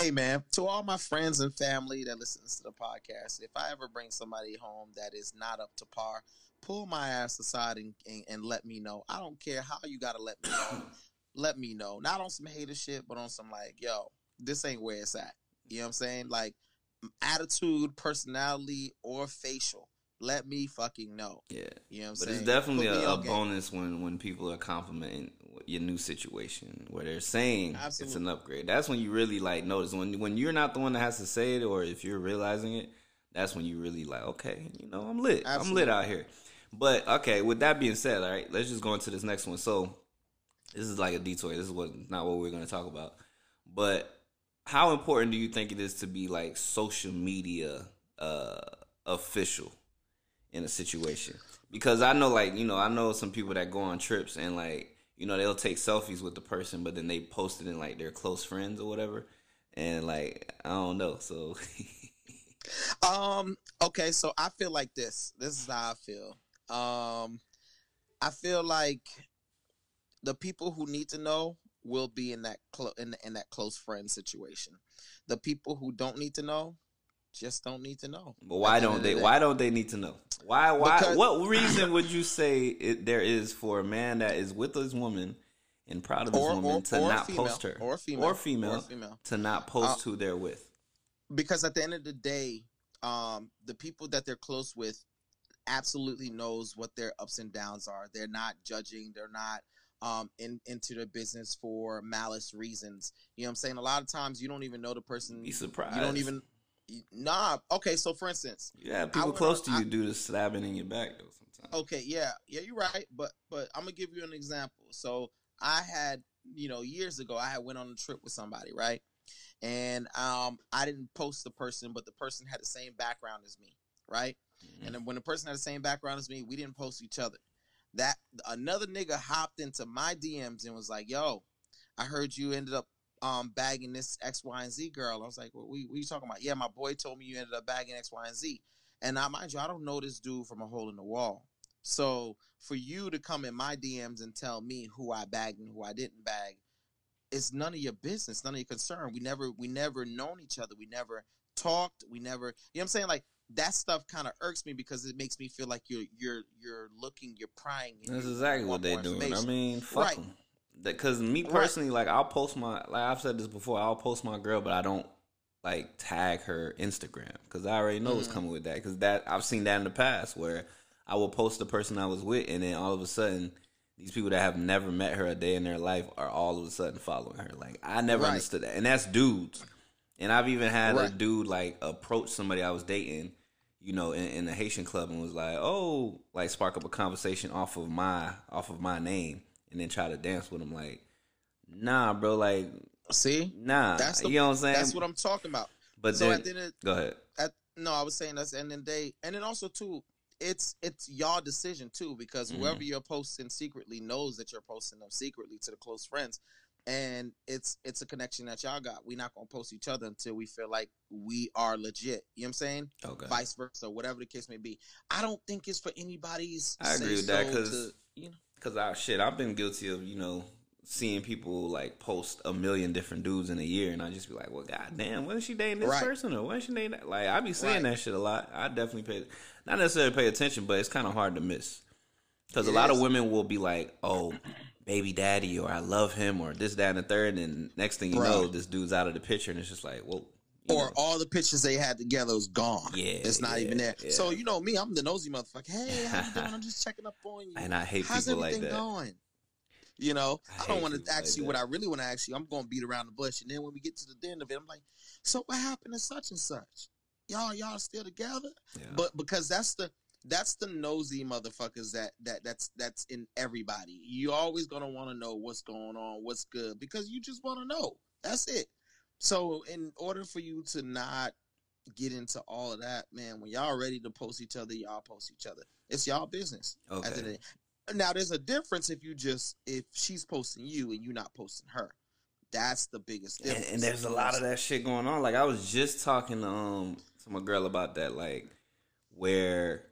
hey man to all my friends and family that listens to the podcast if i ever bring somebody home that is not up to par pull my ass aside and, and, and let me know i don't care how you gotta let me know let me know not on some hater shit but on some like yo this ain't where it's at you know what i'm saying like attitude personality or facial let me fucking know yeah. you know what i'm saying? But saying it's definitely a, a bonus when when people are complimenting your new situation, where they're saying it's an upgrade. That's when you really like notice when when you're not the one that has to say it, or if you're realizing it. That's when you really like, okay, you know, I'm lit. I'm lit out here. But okay, with that being said, all right, let's just go into this next one. So this is like a detour. This is what not what we're to talk about. But how important do you think it is to be like social media uh official in a situation? Because I know like, you know, I know some people that go on trips and like, you know, they'll take selfies with the person but then they post it in like their close friends or whatever. And like, I don't know. So Um. Okay. So I feel like this. This is how I feel. Um. I feel like the people who need to know will be in that clo- in, in that close friend situation. The people who don't need to know, just don't need to know. But why don't they? Why don't they need to know? Why? Why? Because- what reason would you say it, there is for a man that is with his woman and proud of his Or- woman or- to or not female, post her, or female, or female, or female. to not post Uh, who they're with? because at the end of the day, um, the people that they're close with absolutely knows what their ups and downs are. They're not judging. They're not um in into the business for malice reasons. You know what I'm saying? A lot of times you don't even know the person. Be surprised. You don't even. Nah. Okay. So for instance, Yeah, people went close to you do the stabbing in your back though. Sometimes. Okay, yeah, yeah, you're right. But but I'm gonna give you an example. So I had, you know, years ago, I had went on a trip with somebody, right? And um, I didn't post the person, but the person had the same background as me, right? And then when the person had the same background as me, we didn't post each other. That another nigga hopped into my DMs and was like, "Yo, I heard you ended up um bagging this X, Y, and Z girl." I was like, "What, we, what you talking about?" Yeah, my boy told me you ended up bagging X, Y, and Z. And I mind you, I don't know this dude from a hole in the wall. So for you to come in my DMs and tell me who I bagged and who I didn't bag, it's none of your business, none of your concern. We never, we never known each other. We never talked. We never, you know what I'm saying? Like that stuff kind of irks me because it makes me feel like you're, you're, you're looking, you're prying. That's exactly what they're doing. I mean, fuck Right. them. Because me Right. personally, like I'll post my, like I've said this before, I'll post my girl, but I don't like tag her Instagram because I already know what's Mhm. coming with that. Because that I've seen that in the past where I will post the person I was with, and then all of a sudden, these people that have never met her a day in their life are all of a sudden following her. Like I never Right. understood that, and that's dudes. And I've even had a dude like approach somebody I was dating, you know, in, in the Haitian club, and was like, "Oh, like spark up a conversation off of my off of my name, and then try to dance with him." Like, nah, bro, like, See, nah, That's the- you know what I'm saying? that's what I'm talking about. but so then, at the end of, go ahead. at no, I was saying that's and then they and then also too, it's it's y'all decision too because Mhm. whoever you're posting secretly knows that you're posting them secretly to the close friends, and it's it's a connection that y'all got. We're not gonna post each other until we feel like we are legit. You know what I'm saying? Okay, Vice versa, whatever the case may be. I don't think it's for anybody's. I agree with that, say-so 'cause- to, you know. Cause I shit, I've been guilty of you know seeing people like post a million different dudes in a year, and I just be like, well, goddamn, when is she dating this Right. person or when is she dating that? Like I be seeing Right. that shit a lot. I definitely pay, not necessarily pay attention, but it's kind of hard to miss. Cause a lot of women will be like, oh, baby daddy, or I love him, or this, that, and the third, and next thing you Bruh. know, this dude's out of the picture, and it's just like, well, or know. all the pictures they had together was gone. Yeah, it's not even yeah, there. So you know me, I'm the nosy motherfucker. Hey, how you doing? I'm just checking up on you. and I hate How's people like everything that. going? You know, I I, don't want to ask like you that. what I really want to ask you. I'm going to beat around the bush, and then when we get to the end of it, I'm like, so what happened to such and such? Y'all, y'all still together? Yeah. But because that's the that's the nosy motherfuckers that that that's that's in everybody. You always gonna want to know what's going on, what's good, because you just want to know. That's it. So in order for you to not get into all of that, man, when y'all ready to post each other, y'all post each other. It's y'all business. at the end of okay. Now there's a difference if you just if she's posting you and you're not posting her. That's the biggest and, difference. and there's a lot of that shit going on. Like I was just talking to, um to my girl about that, like where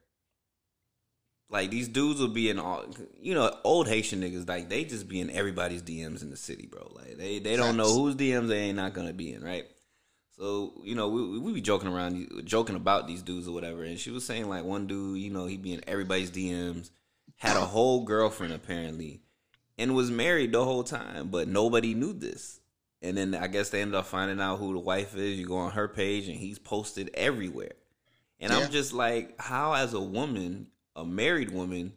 like these dudes will be in all you know old Haitian niggas like they just be in everybody's DMs in the city, bro. Like they they don't know whose DMs they ain't not gonna be in, right? So you know we we be joking around, joking about these dudes or whatever. And she was saying like one dude, you know, he be in everybody's DMs, had a whole girlfriend apparently, and was married the whole time, but nobody knew this. And then I guess they ended up finding out who the wife is. You go on her page and he's posted everywhere. And Yeah. I'm just like, how as a woman, a married woman,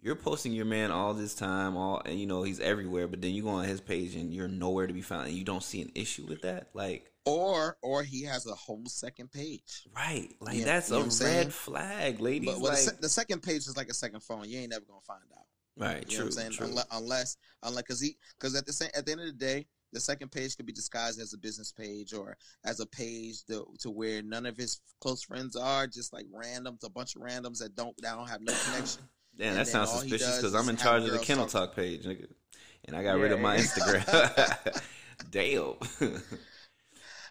you're posting your man all this time, all and you know he's everywhere, but then you go on his page and you're nowhere to be found, and you don't see an issue with that, like. or or he has a whole second page. Right, like that's know a red saying? flag, ladies. But well, like, the, se- the second page is like a second phone. You ain't never gonna find out. right, You true, know what I'm saying? true. Unless, unless, unless, because he, because at the same, at the end of the day, the second page could be disguised as a business page or as a page to, to where none of his close friends are, just like randoms, a bunch of randoms that don't, that don't have no connection. Damn, And that sounds suspicious because I'm in charge of the Kennel talk. Talk page, nigga. And I got rid of my yeah. Instagram. Damn.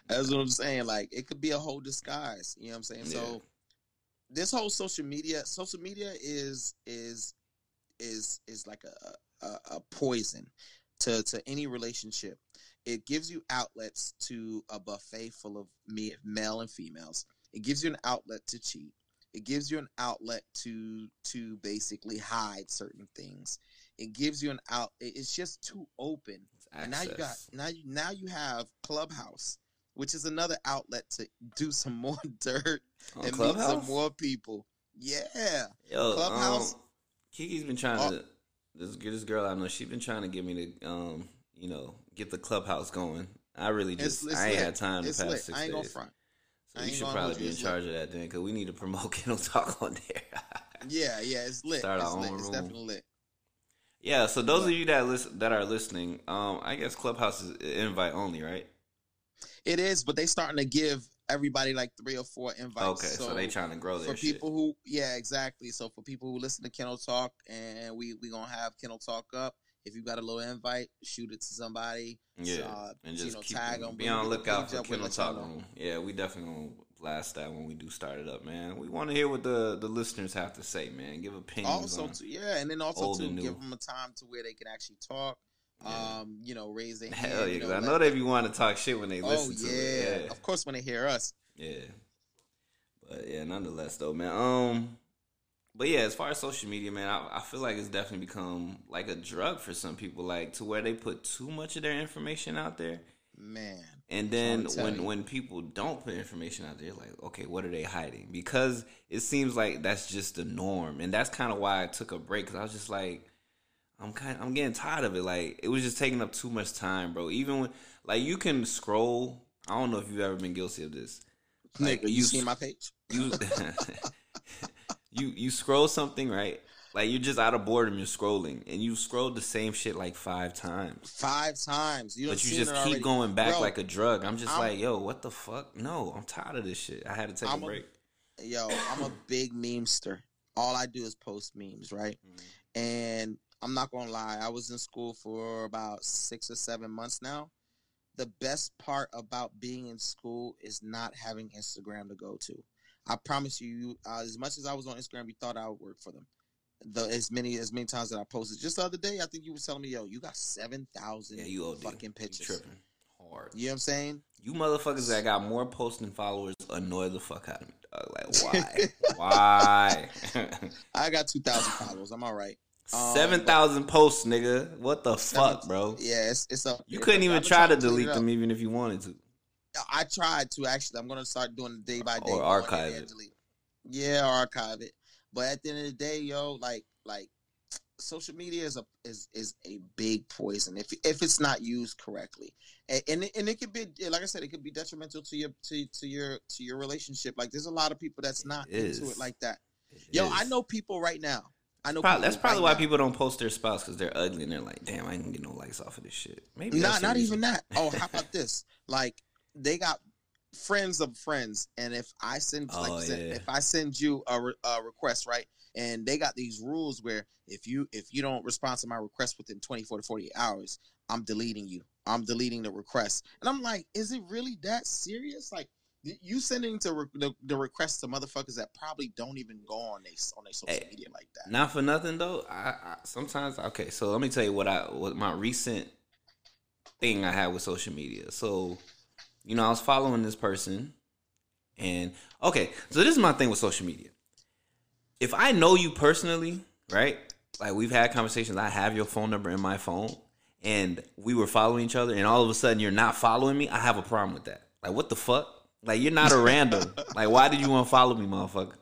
That's what I'm saying. Like it could be a whole disguise. You know what I'm saying? Yeah. So this whole social media, social media is is is is like a, a a poison to to any relationship. It gives you outlets to a buffet full of me, male and females. It gives you an outlet to cheat. It gives you an outlet to to basically hide certain things. It gives you an out. It's just too open. And now you got now you now you have Clubhouse, which is another outlet to do some more dirt On and meet some more people. Yeah, Yo, Clubhouse- Um, Kiki's been trying Oh. to this this girl I know. She's been trying to get me to um, you know, get the clubhouse going. I really just it's I ain't lit. had time the It's past lit. six I ain't days. front. So you should probably be in It's charge of that then, because we need to promote Kennel Talk on there. Yeah, yeah, it's lit. Start our it's lit. own It's room. definitely lit. yeah. So those of you that listen that are listening, um, I guess Clubhouse is invite only, right? It is, but they starting to give everybody like three or four invites. Okay, so, they trying to grow for shit. people who yeah exactly so for people who listen to kennel talk and we we gonna have kennel talk up if you got a little invite shoot it to somebody Yeah, uh, and you just know, keep tag them, 'em, be on the lookout for Kennel Talk. Room. Yeah, we definitely gonna blast that when we do start it up, man. We want to hear what the the listeners have to say, man. Give opinions. also on, too, yeah and then also to give them a time to where they can actually talk. Um you know raise their Hell hand yeah, you know, I know they be wanting to talk shit when they oh listen to yeah. it. of course when they hear us Yeah, yeah. But yeah, nonetheless though, man. Um, but yeah, as far as social media, man, I, I feel like it's definitely become like a drug for some people, like to where they put too much of their information out there. man And then Trying to tell when you. when people don't put information out there, like, okay, what are they hiding? Because it seems like that's just the norm, and that's kind of why I took a break. Cause I was just like, I'm kind, I'm getting tired of it. Like, it was just taking up too much time, bro. Even when, like, you can scroll. I don't know if you've ever been guilty of this. Like, nigga you, you- see my page You, you, you scroll something right. Like you're just out of boredom, you're scrolling, and you scrolled the same shit like five times. five times you But you just keep already. going back Bro, like a drug. I'm just I'm- like, yo, what the fuck? No, I'm tired of this shit. I had to take I'm a a- break. yo, I'm a big memester. All I do is post memes, right? Mm-hmm. And I'm not gonna lie, I was in school for about six or seven months now. The best part about being in school is not having Instagram to go to. I promise you, you uh, as much as I was on Instagram, you thought I would work for them. The as many as many times that I posted. Just the other day, I think you was telling me, yo, you got seven thousand Yeah, you OD. fucking You tripping hard. You know what I'm saying? You motherfuckers that got more posts posting followers annoy the fuck out of me. dog. Like why? why? I got two thousand followers. I'm all right. Um, Seven thousand posts, nigga. What the fuck, bro? Yeah, it's it's up. You there. couldn't I've even try to delete them even if you wanted to. I tried to actually. I'm gonna start doing it day by day. Or archive it. Yeah, archive it. But at the end of the day, yo, like like social media is a is is a big poison if if it's not used correctly, and and it, and it could be like I said, it could be detrimental to your to to your to your relationship. Like there's a lot of people that's not It into is. it like that. It Yo, is. I know people right now. I know Probably, that's probably why now. people don't post their spouse because they're ugly and they're like, damn, I ain't get no likes off of this shit. Maybe Not not reason. even that. Oh, how about this? Like they got friends of friends, and if I send Oh, you yeah. if I send you a, re- a request, right, and they got these rules where if you if you don't respond to my request within twenty four to forty hours, I'm deleting you. I'm deleting the request, and I'm like, is it really that serious? Like. You sending to re- the, the request to motherfuckers that probably don't even go on they on their social Hey, media like that. Not for nothing though. I, I sometimes okay. So let me tell you what I what my recent thing I had with social media. So you know I was following this person, and okay. So this is my thing with social media. If I know you personally, right? Like we've had conversations. I have your phone number in my phone, and we were following each other, and all of a sudden you're not following me. I have a problem with that. Like what the fuck? Like you're not a random. like why did you unfollow me, motherfucker?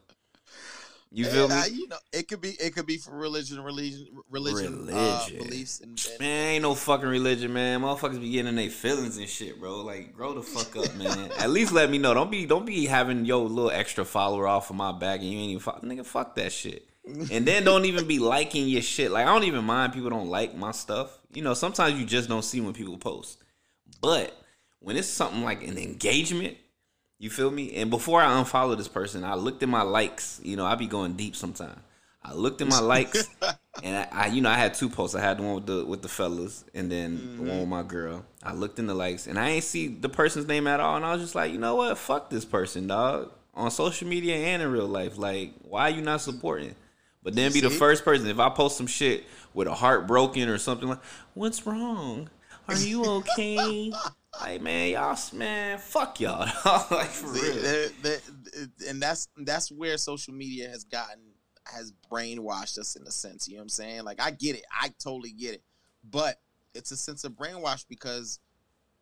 You feel And, me? uh, you know, it could be it could be for religion, religion, religion, Uh, beliefs, and, and Man, ain't no fucking religion, man. Motherfuckers be getting in their feelings and shit, bro. Like, grow the fuck up, man. At least let me know. Don't be, don't be having your little extra follower off of my back and you ain't even follow. Nigga, fuck that shit. And then don't even be liking your shit. Like, I don't even mind people don't like my stuff. You know, sometimes you just don't see when people post. But when it's something like an engagement, you feel me? And before I unfollow this person, I looked at my likes. You know, I be going deep sometimes. I looked at my likes, and I, I, you know, I had two posts. I had the one with the with the fellas, and then the one mm-hmm. with my girl. I looked in the likes, and I ain't see the person's name at all. And I was just like, you know what? Fuck this person, dog. On social media and in real life, like, why are you not supporting? But then be the first person. If I post some shit with a heartbroken or something like, what's wrong? Are you okay? like, man, y'all, man, fuck y'all. like for See, real. there- there- and that's that's where social media has gotten has brainwashed us in a sense. You know what I'm saying? Like I get it, I totally get it, but it's a sense of brainwash because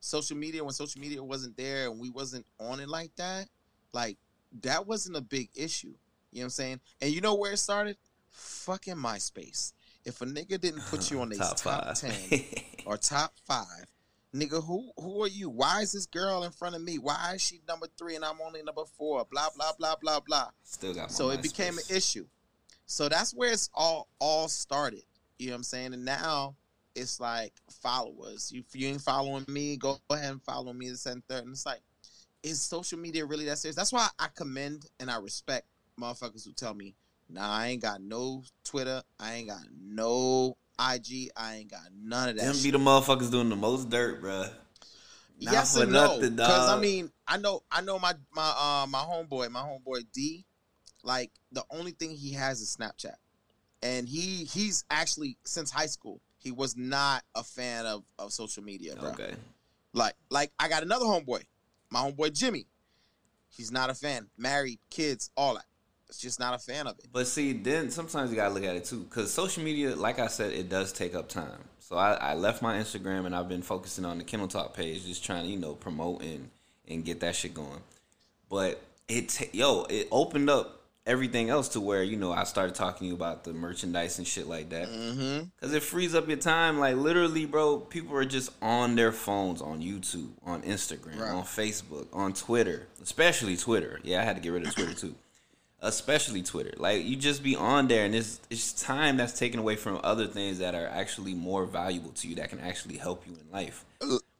social media when social media wasn't there and we wasn't on it like that, like that wasn't a big issue. You know what I'm saying? And you know where it started? Fucking MySpace. If a nigga didn't put you on a top, top ten or top five, nigga, who who are you? Why is this girl in front of me? Why is she number three and I'm only number four? Blah blah blah blah blah. Still got so it became an issue. So that's where it's all all started. You know what I'm saying? And now it's like followers. You, if you ain't following me, go ahead and follow me. The second, third, and it's like, is social media really that serious? That's why I commend and I respect motherfuckers who tell me, nah, I ain't got no Twitter, I ain't got no IG, I ain't got none of that. Them shit. be the motherfuckers doing the most dirt, bro. Not yes and no, because I mean, I know, I know my my uh my homeboy, my homeboy D, like the only thing he has is Snapchat, and he he's actually since high school he was not a fan of of social media, bro. Okay, like like I got another homeboy, my homeboy Jimmy. He's not a fan. Married, kids, all that. It's just not a fan of it. But see, then sometimes you gotta look at it too, because social media, like I said, it does take up time. So I, I, left my Instagram and I've been focusing on the Kennel Talk page, just trying to you know promote and and get that shit going. But it yo, it opened up everything else to where you know I started talking to you about the merchandise and shit like that. Mm-hmm. Cause it frees up your time. Like literally, bro, people are just on their phones on YouTube, on Instagram, right. on Facebook, on Twitter, especially Twitter. Yeah, I had to get rid of Twitter too especially Twitter. Like you just be on there, and it's it's time that's taken away from other things that are actually more valuable to you that can actually help you in life.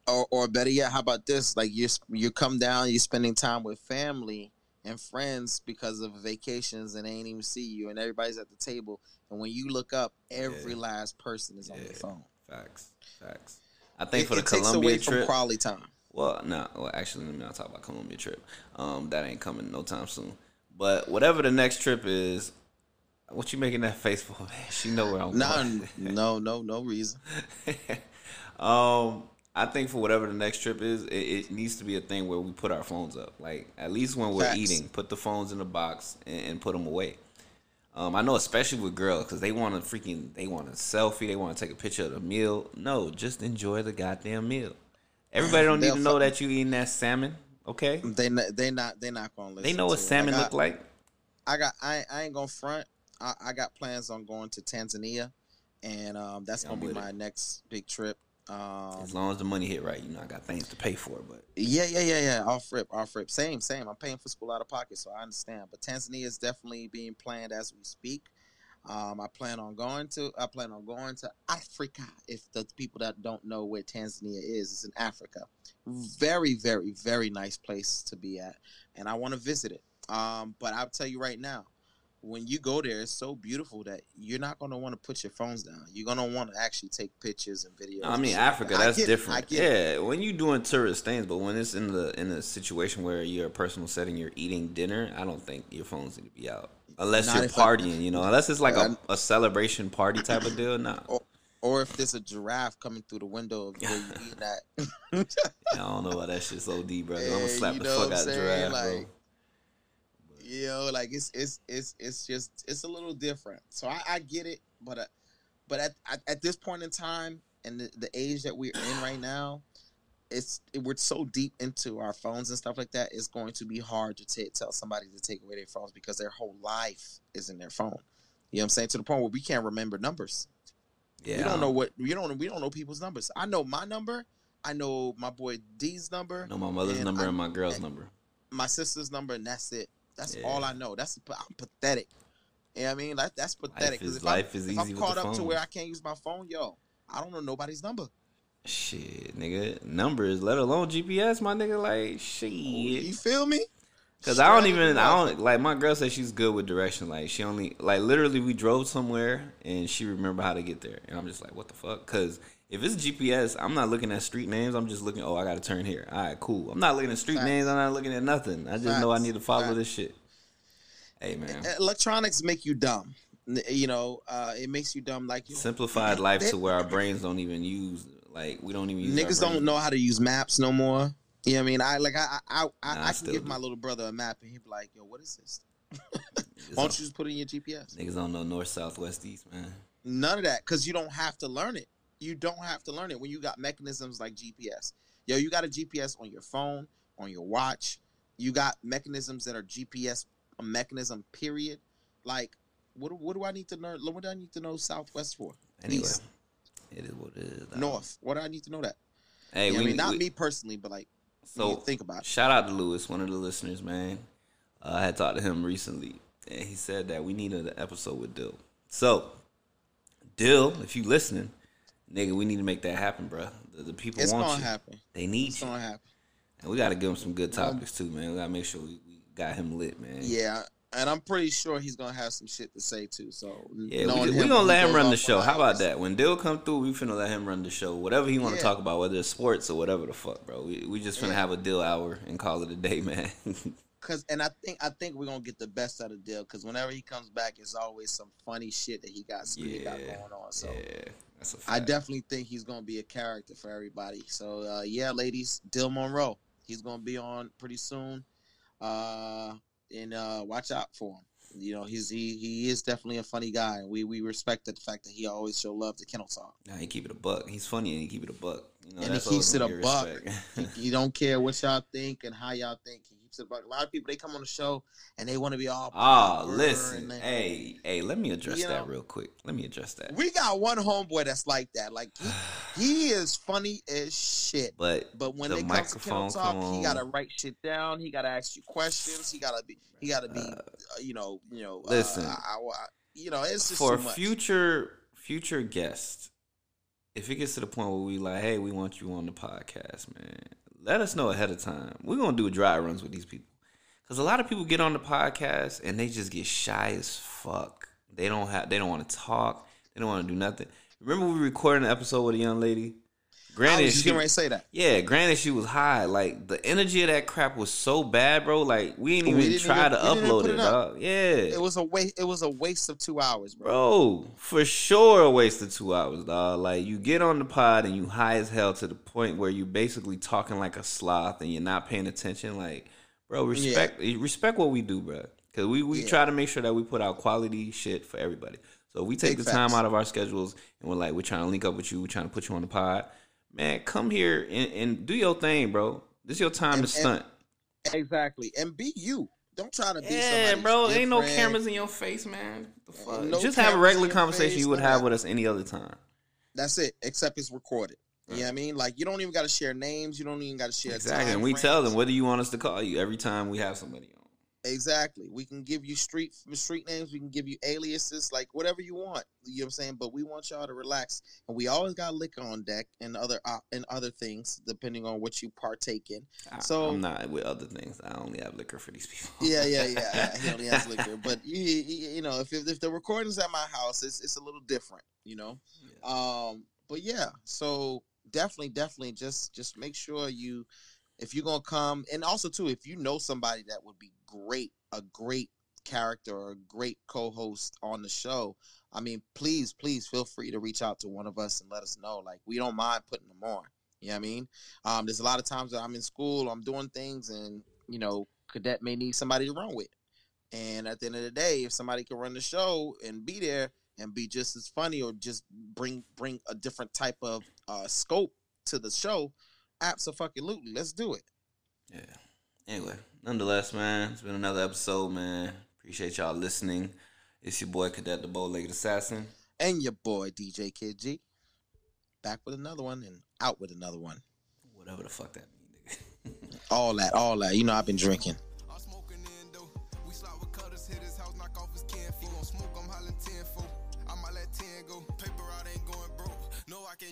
Or, or better yet, how about this? Like you you come down, you're spending time with family and friends because of vacations, and they ain't even see you, and everybody's at the table. And when you look up, every yeah. last person is on yeah. their phone. Facts, facts. I think it, for the Colombia trip, quality time. Well, no, well, actually, let me not talk about Colombia trip. Um, that ain't coming no time soon. But whatever the next trip is, what you making that face for, man? She know where I'm no, going. no, no, no reason. um, I think for whatever the next trip is, it, it, needs to be a thing where we put our phones up. Like at least when we're Facts. eating, put the phones in the box and, and put them away. Um, I know, especially with girls, because they want to freaking, they want a selfie, they want to take a picture of the meal. No, just enjoy the goddamn meal. Everybody don't need to know that you eating that salmon. Okay. They they not they not gonna listen. They know what salmon got, look like. I got I I ain't gonna front. I, I got plans on going to Tanzania, and um, that's yeah, gonna be my it. next big trip. Um, as long as the money hit right, you know, I got things to pay for. But yeah, yeah, yeah, yeah. Off rip, off rip. Same, same. I'm paying for school out of pocket, so I understand. But Tanzania is definitely being planned as we speak. Um, I plan on going to I plan on going to Africa. If the people that don't know where Tanzania is, it's in Africa. Very, very, very nice place to be at, and I want to visit it. Um, but I'll tell you right now, when you go there, it's so beautiful that you're not going to want to put your phones down. You're going to want to actually take pictures and videos. I mean, Africa, that's different. yeah, it. when you're doing tourist things, but when it's in the in a situation where you're a personal setting, you're eating dinner, I don't think your phones need to be out unless Not you're partying. I, you know, unless it's like a, a celebration party type of deal. Nah. Or, or if there's a giraffe coming through the window of where you eat that. I don't know why that shit's so deep, bro. I'm gonna slap the fuck out giraffe, like, bro you know, like it's it's it's it's just it's a little different. So I, I get it, but uh, but at, at, at this point in time and the, the age that we're in right now, it's it, we're so deep into our phones and stuff like that. It's going to be hard to t- tell somebody to take away their phones because their whole life is in their phone. You know what I'm saying? To the point where we can't remember numbers. Yeah, we don't know what you don't we don't know people's numbers. I know my number. I know my boy D's number. I know my mother's number I, and my girl's and number. My sister's number, and that's it. That's yeah. all I know. That's I'm pathetic. You know what I mean? Like that's pathetic. Life is, if, life is if I'm caught up phone. to where I can't use my phone, yo, I don't know nobody's number. Shit, nigga, numbers, let alone GPS, my nigga. Like oh, shit, you feel me? Cause I don't even I don't like my girl says she's good with direction. Like she only like literally we drove somewhere and she remember how to get there, and I'm just like, what the fuck? Cause if it's GPS, I'm not looking at street names. I'm just looking. Oh, I got to turn here. All right, cool. I'm not looking at street Facts. names. I'm not looking at nothing. I just Facts. know I need to follow Facts. this shit. Hey man, electronics make you dumb. You know, uh, it makes you dumb. Like simplified life to where our brains don't even use. Like we don't even. Use niggas don't know how to use maps no more. You know what I mean? I like I I I, Nah, I can give do. my little brother a map and he'd be like, "Yo, what is this? Why don't you just put it in your GPS?" Niggas don't know north, south, west, east, man. None of that, because you don't have to learn it. You don't have to learn it when you got mechanisms like GPS. Yo, you got a GPS on your phone, on your watch. You got mechanisms that are GPS a mechanism. Period. Like, what do- what do I need to learn? What do I need to know Southwest for? Anyway, East. it is what it is. North. What do I need to know that? Hey, You know we, I mean, not we- me personally, but like, So think about it. Shout out to Lewis, one of the listeners, man. Uh, I had talked to him recently, and he said that we needed an episode with Dill. So, Dill, if you listening, nigga, we need to make that happen, bro. The, the people It's want gonna you. happen. They need It's you, gonna happen. and we got to give him some good topics too, man. We got to make sure we, we got him lit, man. Yeah, and I'm pretty sure he's gonna have some shit to say too. So Yeah, we, we gonna let him run the show. How about that? When Dill come through, we finna let him run the show. Whatever he want to Yeah. talk about, whether it's sports or whatever the fuck, bro. We, we just finna Yeah. have a Dill hour and call it a day, man. Cause and I think I think we're gonna get the best out of Dill because whenever he comes back, it's always some funny shit that he got, he got Yeah. going on. So yeah. I definitely think he's gonna be a character for everybody. So uh, yeah, ladies, Dill Monroe, he's gonna be on pretty soon, uh, and uh, watch out for him. You know, he's he he is definitely a funny guy, and we we respect the fact that he always show love to Kennel Talk. Nah, he keep it a buck. He's funny and he keep it a buck. You know, And he keeps it a buck. respect. He don't care what y'all think and how y'all think. He keeps it a buck. A lot of people they come on the show and they want to be all. Oh, listen. Hey, hey, let me address that know? real quick. Let me address that. We got one homeboy that's like that. Like he, he is funny as shit. But But when The they come to Kennel microphone Talk, come he gotta write shit down. He gotta ask you questions. He gotta be. He gotta be. Uh, uh, you know. You know. uh, listen. I, I- I- you know, it's just for too much. future future guests, if it gets to the point where we like, hey, we want you on the podcast, man, let us know ahead of time. We're gonna do dry runs with these people. Cause a lot of people get on the podcast and they just get shy as fuck. They don't have they don't want to talk. They don't want to do nothing. Remember we recorded an episode with a young lady? I Granted, was just she, getting ready to say that. yeah, granted she was high. Like the energy of that crap was so bad, bro. Like we didn't even didn't try even- to we upload it, it up. Yeah. It was a waste. It was a waste of two hours, bro. Bro, for sure a waste of two hours, dog. Like you get on the pod and you high as hell to the point where you basically talking like a sloth and you're not paying attention. Like, bro, respect respect what we do, bro. Cause we, we Yeah. try to make sure that we put out quality shit for everybody. So we take the time out of our schedules and we're like, we're trying to link up with you, we're trying to put you on the pod. Man, come here and, and do your thing, bro. This is your time And- to stunt. Exactly, and be you. Don't try to be. Yeah, bro. Ain't no cameras in your face, man. The fuck? No Just have a regular conversation face, you would have with us any other time. That's it. Except it's recorded. You know what I mean? Like you don't even got to share names. You don't even got to share. Exactly. And we frames. tell them, what do you want us to call you every time we have somebody on? Exactly. We can give you street street names. We can give you aliases, like whatever you want. You know what I'm saying? But we want y'all to relax, and we always got liquor on deck and other uh, and other things depending on what you partake in. I, So- I'm not with other things. I only have liquor for these people. Yeah, yeah, yeah. yeah. He only has liquor, but you, you, know, if if the recording's at my house, it's it's a little different. You know. Um, but yeah, so definitely, definitely, just just make sure you, if you're gonna come, and also too, if you know somebody that would be great, a great character or a great co-host on the show, I mean, please, please feel free to reach out to one of us and let us know. Like, we don't mind putting them on. You know what I mean? Um, there's a lot of times that I'm in school, I'm doing things, and you know, cadet may need somebody to run with. And at the end of the day, if somebody can run the show and be there and be just as funny or just bring bring a different type of uh, scope to the show, absolutely, let's do it. Yeah. Anyway, nonetheless, man, it's been another episode, man. Appreciate y'all listening. It's your boy Cadet the Bow Legged Assassin. And your boy DJ Kid G, back with another one and out with another one. Whatever the fuck that mean, nigga. All that, all that. You know, I've been drinking.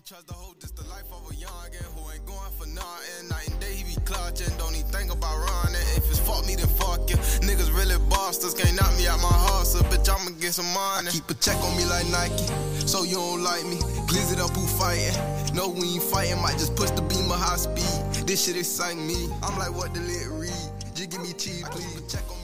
No, I can't trust the hoe, just the life of a youngin' who ain't going for nothing. Night and day, he be clutching. Don't even think about running. If it's fuck me, then fuck you. Niggas really bosses, can't knock me out my hustle. Bitch, I'ma get some money. Keep a check on me like Nike, so you don't like me. Glizz it up, who fighting? No, we ain't fighting, might just push the beam at high speed. This shit excite me. I'm like, what the lit read? Just give me cheese, please. Check on